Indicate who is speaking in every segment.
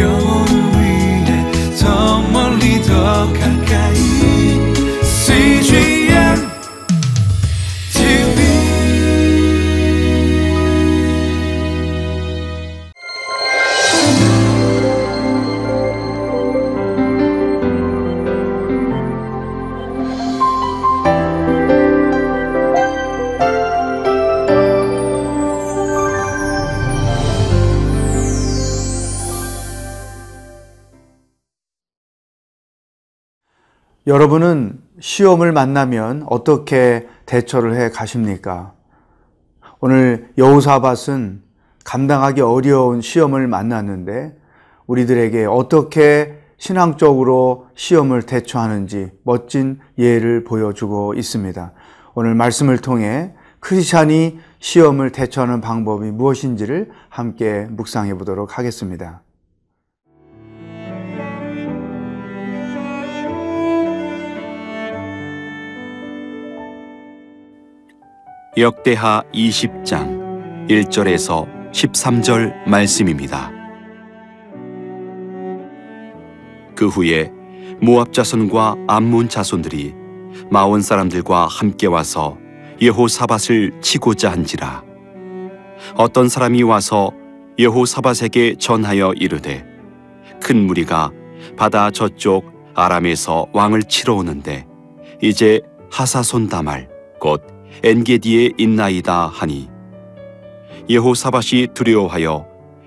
Speaker 1: 영
Speaker 2: 여러분은 시험을 만나면 어떻게 대처를 해 가십니까? 오늘 여우사밧은 감당하기 어려운 시험을 만났는데 우리들에게 어떻게 신앙적으로 시험을 대처하는지 멋진 예를 보여주고 있습니다. 오늘 말씀을 통해 크리스찬이 시험을 대처하는 방법이 무엇인지를 함께 묵상해 보도록 하겠습니다.
Speaker 3: 역대하 20장 1절에서 13절 말씀입니다. 그 후에 모압 자손과 암몬 자손들이 마온 사람들과 함께 와서 여호사밧을 치고자 한지라 어떤 사람이 와서 여호사밧에게 전하여 이르되 큰 무리가 바다 저쪽 아람에서 왕을 치러 오는데 이제 하사손 다말 곧 엔게디에 있나이다 하니 여호사밧이 두려워하여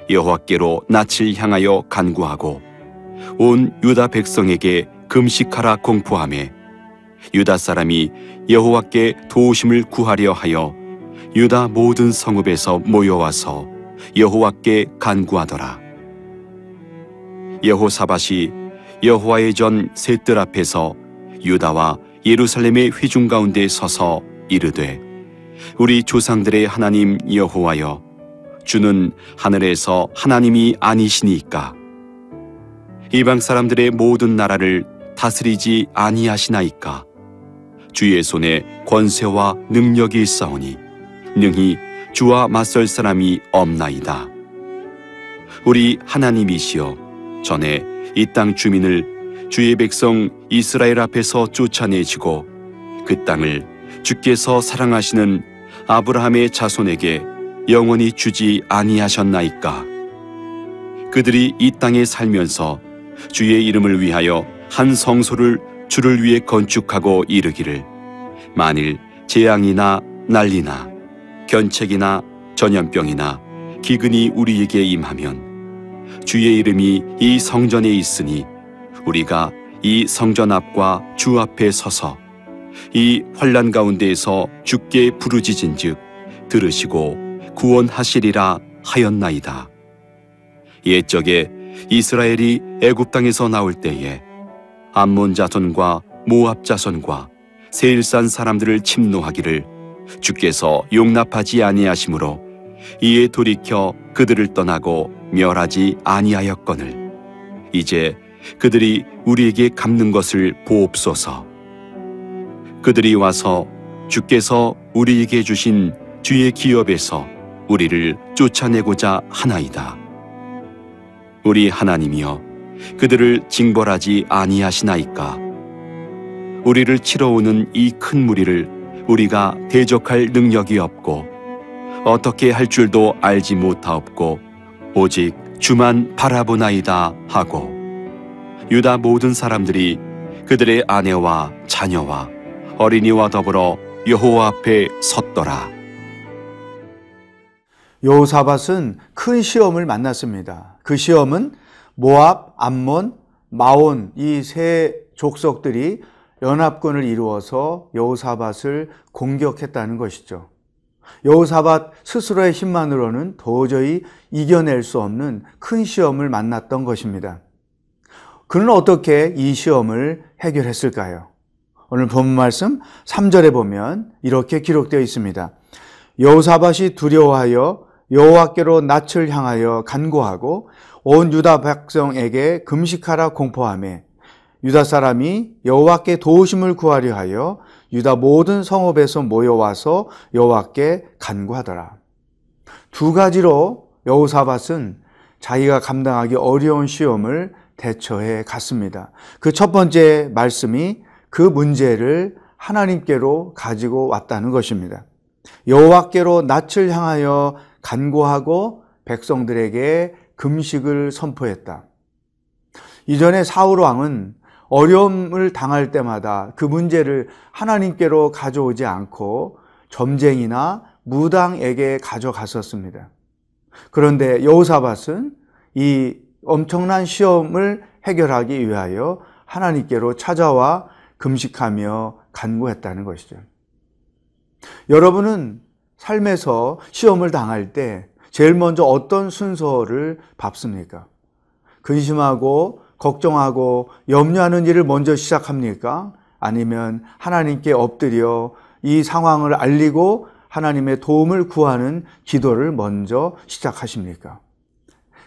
Speaker 3: 여호와께로 낯을 향하여 간구하고 온 유다 백성에게 금식하라 공포하매 유다 사람이 여호와께 도우심을 구하려 하여 유다 모든 성읍에서 모여와서 여호와께 간구하더라. 여호사밧이 여호와의 전 셋들 앞에서 유다와 예루살렘의 회중 가운데 서서 이르되 우리 조상들의 하나님 여호와여 주는 하늘에서 하나님이 아니시니까. 이방 사람들의 모든 나라를 다스리지 아니하시나이까. 주의 손에 권세와 능력이 있사오니 능히 주와 맞설 사람이 없나이다. 우리 하나님이시여 전에 이 땅 주민을 주의 백성 이스라엘 앞에서 쫓아내시고 그 땅을 주께서 사랑하시는 아브라함의 자손에게 영원히 주지 아니하셨나이까? 그들이 이 땅에 살면서 주의 이름을 위하여 한 성소를 주를 위해 건축하고 이르기를 만일 재앙이나 난리나 견책이나 전염병이나 기근이 우리에게 임하면 주의 이름이 이 성전에 있으니 우리가 이 성전 앞과 주 앞에 서서 이 환란 가운데에서 주께 부르짖은즉 들으시고 구원하시리라 하였나이다. 옛적에 이스라엘이 애굽 땅에서 나올 때에 암몬 자손과 모압 자손과 세일산 사람들을 침노하기를 주께서 용납하지 아니하심으로 이에 돌이켜 그들을 떠나고 멸하지 아니하였거늘 이제 그들이 우리에게 갚는 것을 보옵소서. 그들이 와서 주께서 우리에게 주신 주의 기업에서 우리를 쫓아내고자 하나이다. 우리 하나님이여 그들을 징벌하지 아니하시나이까. 우리를 치러 오는 이 큰 무리를 우리가 대적할 능력이 없고 어떻게 할 줄도 알지 못하옵고 오직 주만 바라보나이다 하고 유다 모든 사람들이 그들의 아내와 자녀와 어린이와 더불어 여호와 앞에 섰더라.
Speaker 2: 여호사밧은 큰 시험을 만났습니다. 그 시험은 모압, 암몬, 마온 이 세 족속들이 연합군을 이루어서 여호사밧을 공격했다는 것이죠. 여호사밧 스스로의 힘만으로는 도저히 이겨낼 수 없는 큰 시험을 만났던 것입니다. 그는 어떻게 이 시험을 해결했을까요? 오늘 본 말씀 3절에 보면 이렇게 기록되어 있습니다. 여호사밧이 두려워하여 여호와께로 낯을 향하여 간구하고 온 유다 백성에게 금식하라 공포하며 유다 사람이 여호와께 도우심을 구하려 하여 유다 모든 성읍에서 모여와서 여호와께 간구하더라. 두 가지로 여호사밧은 자기가 감당하기 어려운 시험을 대처해 갔습니다. 그 첫 번째 말씀이 그 문제를 하나님께로 가지고 왔다는 것입니다. 여호와께로 낯을 향하여 간구하고 백성들에게 금식을 선포했다. 이전에 사울 왕은 어려움을 당할 때마다 그 문제를 하나님께로 가져오지 않고 점쟁이나 무당에게 가져갔었습니다. 그런데 여호사밧은 이 엄청난 시험을 해결하기 위하여 하나님께로 찾아와 금식하며 간구했다는 것이죠. 여러분은 삶에서 시험을 당할 때 제일 먼저 어떤 순서를 밟습니까? 근심하고 걱정하고 염려하는 일을 먼저 시작합니까? 아니면 하나님께 엎드려 이 상황을 알리고 하나님의 도움을 구하는 기도를 먼저 시작하십니까?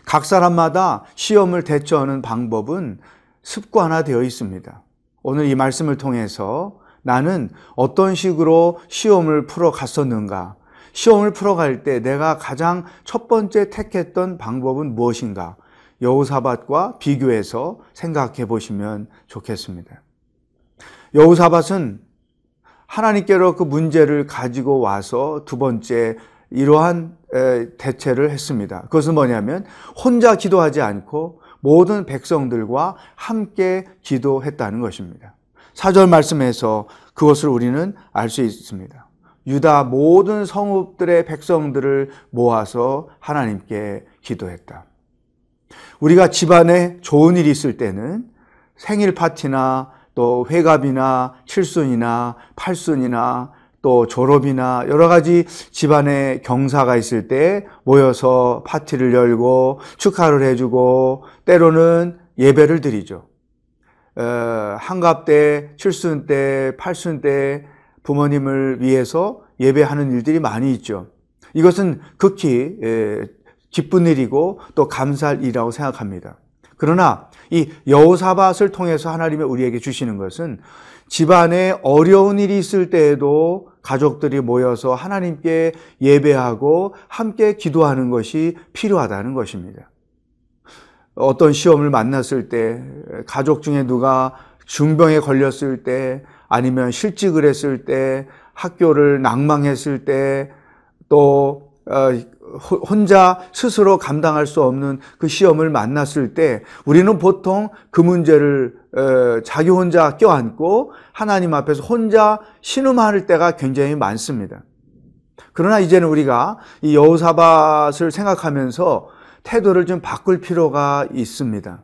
Speaker 2: 각 사람마다 시험을 대처하는 방법은 습관화되어 있습니다. 오늘 이 말씀을 통해서 나는 어떤 식으로 시험을 풀어 갔었는가? 시험을 풀어 갈 때 내가 가장 첫 번째 택했던 방법은 무엇인가? 여우사밧과 비교해서 생각해 보시면 좋겠습니다. 여우사밧은 하나님께로 그 문제를 가지고 와서 두 번째 이러한 대체를 했습니다. 그것은 뭐냐면 혼자 기도하지 않고 모든 백성들과 함께 기도했다는 것입니다. 사절 말씀에서 그것을 우리는 알 수 있습니다. 유다 모든 성읍들의 백성들을 모아서 하나님께 기도했다. 우리가 집안에 좋은 일이 있을 때는 생일 파티나 또 회갑이나 칠순이나 팔순이나 또 졸업이나 여러 가지 집안에 경사가 있을 때 모여서 파티를 열고 축하를 해주고 때로는 예배를 드리죠. 어, 한갑 때, 칠순 때, 팔순 때 부모님을 위해서 예배하는 일들이 많이 있죠. 이것은 극히 기쁜 일이고 또 감사할 일이라고 생각합니다. 그러나 이 여호사밧을 통해서 하나님이 우리에게 주시는 것은 집안에 어려운 일이 있을 때에도 가족들이 모여서 하나님께 예배하고 함께 기도하는 것이 필요하다는 것입니다. 어떤 시험을 만났을 때, 가족 중에 누가 중병에 걸렸을 때, 아니면 실직을 했을 때, 학교를 낭망했을 때, 또 어, 혼자 스스로 감당할 수 없는 그 시험을 만났을 때 우리는 보통 그 문제를 어, 자기 혼자 껴안고 하나님 앞에서 혼자 신음할 때가 굉장히 많습니다. 그러나 이제는 우리가 이 여호사밧을 생각하면서 태도를 좀 바꿀 필요가 있습니다.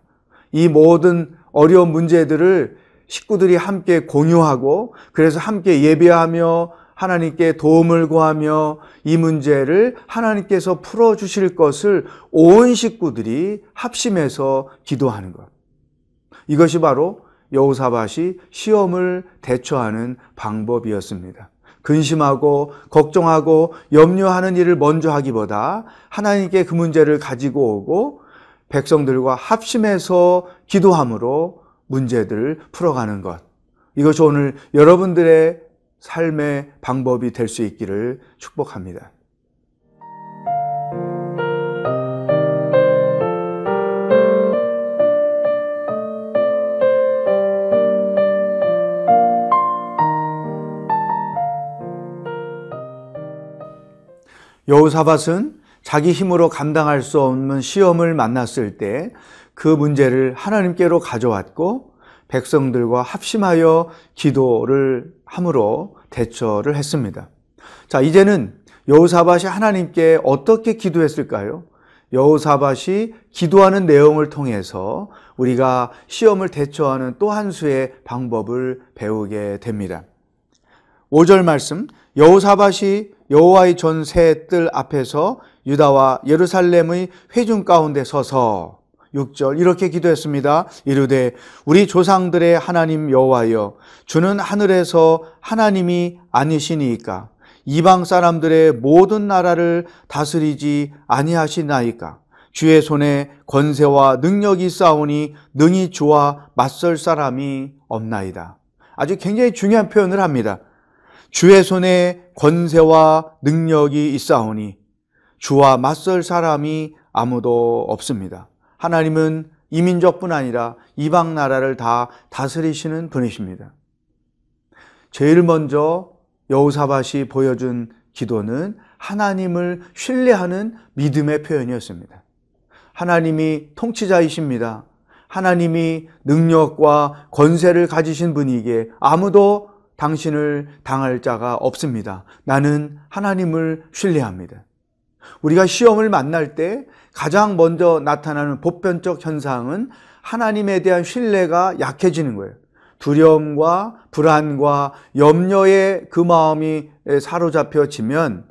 Speaker 2: 이 모든 어려운 문제들을 식구들이 함께 공유하고 그래서 함께 예배하며 하나님께 도움을 구하며 이 문제를 하나님께서 풀어주실 것을 온 식구들이 합심해서 기도하는 것. 이것이 바로 여우사밭이 시험을 대처하는 방법이었습니다. 근심하고 걱정하고 염려하는 일을 먼저 하기보다 하나님께 그 문제를 가지고 오고 백성들과 합심해서 기도함으로 문제들을 풀어가는 것. 이것이 오늘 여러분들의 삶의 방법이 될 수 있기를 축복합니다. 여우사밧은 자기 힘으로 감당할 수 없는 시험을 만났을 때 그 문제를 하나님께로 가져왔고 백성들과 합심하여 기도를 함으로 대처를 했습니다. 자, 이제는 여호사밧이 하나님께 어떻게 기도했을까요? 여호사밧이 기도하는 내용을 통해서 우리가 시험을 대처하는 또 한 수의 방법을 배우게 됩니다. 5절 말씀 여호사밧이 여호와의 전 세 뜰 앞에서 유다와 예루살렘의 회중 가운데 서서 6절 이렇게 기도했습니다. 이르되 우리 조상들의 하나님 여호와여 주는 하늘에서 하나님이 아니시니까 이방 사람들의 모든 나라를 다스리지 아니하시나이까 주의 손에 권세와 능력이 싸우니 능히 주와 맞설 사람이 없나이다. 아주 굉장히 중요한 표현을 합니다. 주의 손에 권세와 능력이 있사오니 주와 맞설 사람이 아무도 없습니다. 하나님은 이민족뿐 아니라 이방 나라를 다 다스리시는 분이십니다. 제일 먼저 여우사밭이 보여준 기도는 하나님을 신뢰하는 믿음의 표현이었습니다. 하나님이 통치자이십니다. 하나님이 능력과 권세를 가지신 분이기에 아무도 당신을 당할 자가 없습니다. 나는 하나님을 신뢰합니다. 우리가 시험을 만날 때 가장 먼저 나타나는 보편적 현상은 하나님에 대한 신뢰가 약해지는 거예요. 두려움과 불안과 염려의 그 마음이 사로잡혀지면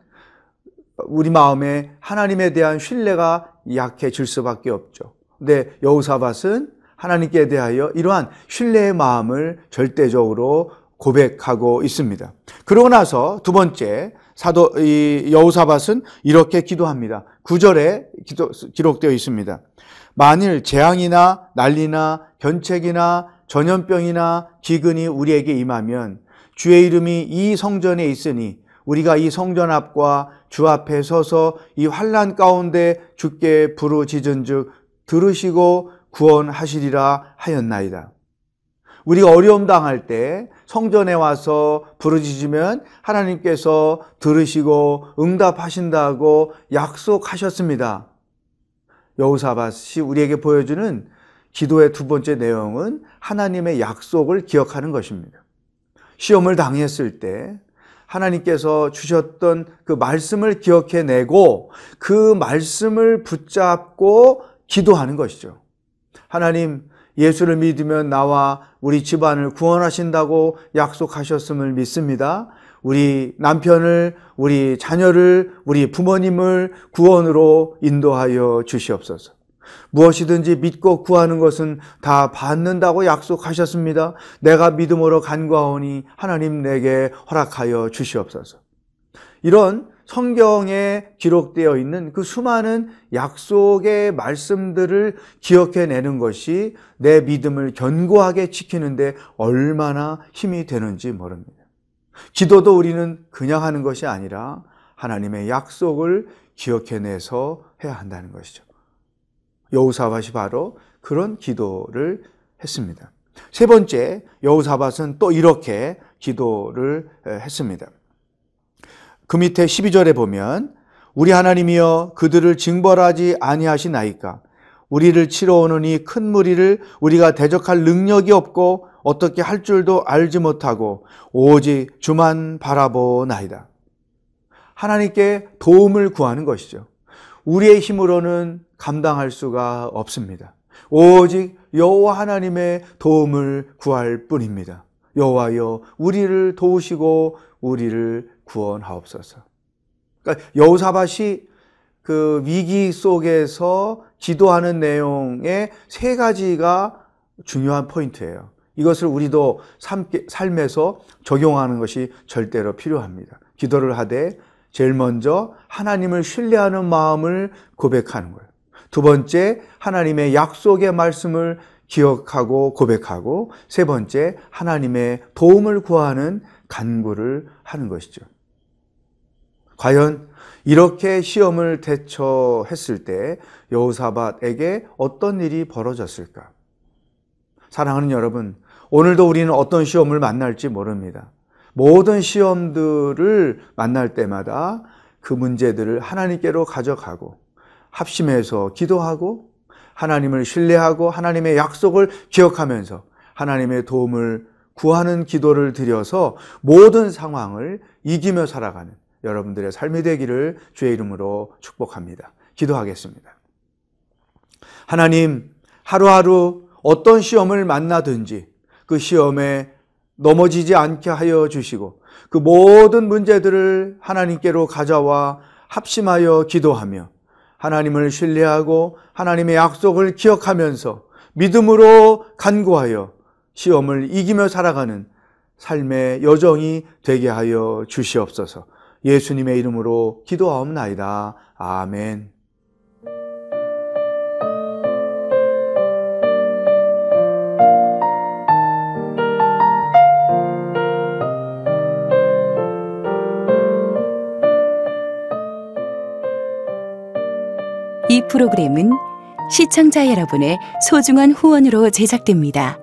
Speaker 2: 우리 마음에 하나님에 대한 신뢰가 약해질 수밖에 없죠. 근데 여우사밧은 하나님께 대하여 이러한 신뢰의 마음을 절대적으로 고백하고 있습니다. 그러고 나서 두 번째 사도 이 여우사밧은 이렇게 기도합니다. 9절에 기도, 기록되어 있습니다. 만일 재앙이나 난리나 견책이나 전염병이나 기근이 우리에게 임하면 주의 이름이 이 성전에 있으니 우리가 이 성전 앞과 주 앞에 서서 이 환란 가운데 주께 부르짖은즉 들으시고 구원하시리라 하였나이다. 우리가 어려움 당할 때 성전에 와서 부르짖으면 하나님께서 들으시고 응답하신다고 약속하셨습니다. 여우사밧이 우리에게 보여주는 기도의 두 번째 내용은 하나님의 약속을 기억하는 것입니다. 시험을 당했을 때 하나님께서 주셨던 그 말씀을 기억해내고 그 말씀을 붙잡고 기도하는 것이죠. 하나님, 예수를 믿으면 나와 우리 집안을 구원하신다고 약속하셨음을 믿습니다. 우리 남편을, 우리 자녀를, 우리 부모님을 구원으로 인도하여 주시옵소서. 무엇이든지 믿고 구하는 것은 다 받는다고 약속하셨습니다. 내가 믿음으로 간과하오니 하나님 내게 허락하여 주시옵소서. 이런 성경에 기록되어 있는 그 수많은 약속의 말씀들을 기억해내는 것이 내 믿음을 견고하게 지키는데 얼마나 힘이 되는지 모릅니다. 기도도 우리는 그냥 하는 것이 아니라 하나님의 약속을 기억해내서 해야 한다는 것이죠. 여우사밧이 바로 그런 기도를 했습니다. 세 번째, 여우사밧은 또 이렇게 기도를 했습니다. 그 밑에 12절에 보면 우리 하나님이여 그들을 징벌하지 아니하시나이까 우리를 치러 이큰 무리를 우리가 대적할 능력이 없고 어떻게 할 줄도 알지 못하고 오직 주만 바라보나이다. 하나님께 도움을 구하는 것이죠. 우리의 힘으로는 감당할 수가 없습니다. 오직 여호와 하나님의 도움을 구할 뿐입니다. 여호와여 우리를 도우시고 우리를 구원하옵소서. 그러니까 여호사밧이 그 위기 속에서 기도하는 내용의 세 가지가 중요한 포인트예요. 이것을 우리도 삶에서 적용하는 것이 절대로 필요합니다. 기도를 하되 제일 먼저 하나님을 신뢰하는 마음을 고백하는 거예요. 두 번째, 하나님의 약속의 말씀을 기억하고 고백하고 세 번째, 하나님의 도움을 구하는 간구를 하는 것이죠. 과연 이렇게 시험을 대처했을 때 여호사밧에게 어떤 일이 벌어졌을까? 사랑하는 여러분, 오늘도 우리는 어떤 시험을 만날지 모릅니다. 모든 시험들을 만날 때마다 그 문제들을 하나님께로 가져가고 합심해서 기도하고 하나님을 신뢰하고 하나님의 약속을 기억하면서 하나님의 도움을 구하는 기도를 드려서 모든 상황을 이기며 살아가는 여러분들의 삶이 되기를 주의 이름으로 축복합니다. 기도하겠습니다. 하나님, 하루하루 어떤 시험을 만나든지 그 시험에 넘어지지 않게 하여 주시고 그 모든 문제들을 하나님께로 가져와 합심하여 기도하며 하나님을 신뢰하고 하나님의 약속을 기억하면서 믿음으로 간구하여 시험을 이기며 살아가는 삶의 여정이 되게 하여 주시옵소서. 예수님의 이름으로 기도하옵나이다. 아멘.
Speaker 4: 이 프로그램은 시청자 여러분의 소중한 후원으로 제작됩니다.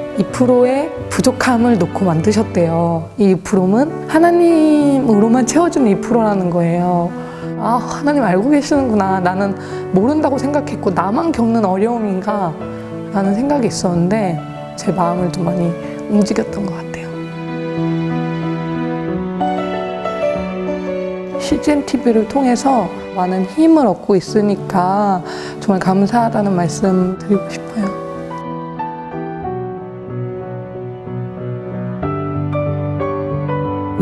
Speaker 5: 2%의 부족함을 놓고 만드셨대요. 이 2%는 하나님으로만 채워주는 2%라는 거예요. 아, 하나님 알고 계시는구나. 나는 모른다고 생각했고, 나만 겪는 어려움인가? 라는 생각이 있었는데, 제 마음을 좀 많이 움직였던 것 같아요. CGN TV를 통해서 많은 힘을 얻고 있으니까 정말 감사하다는 말씀 드리고 싶어요.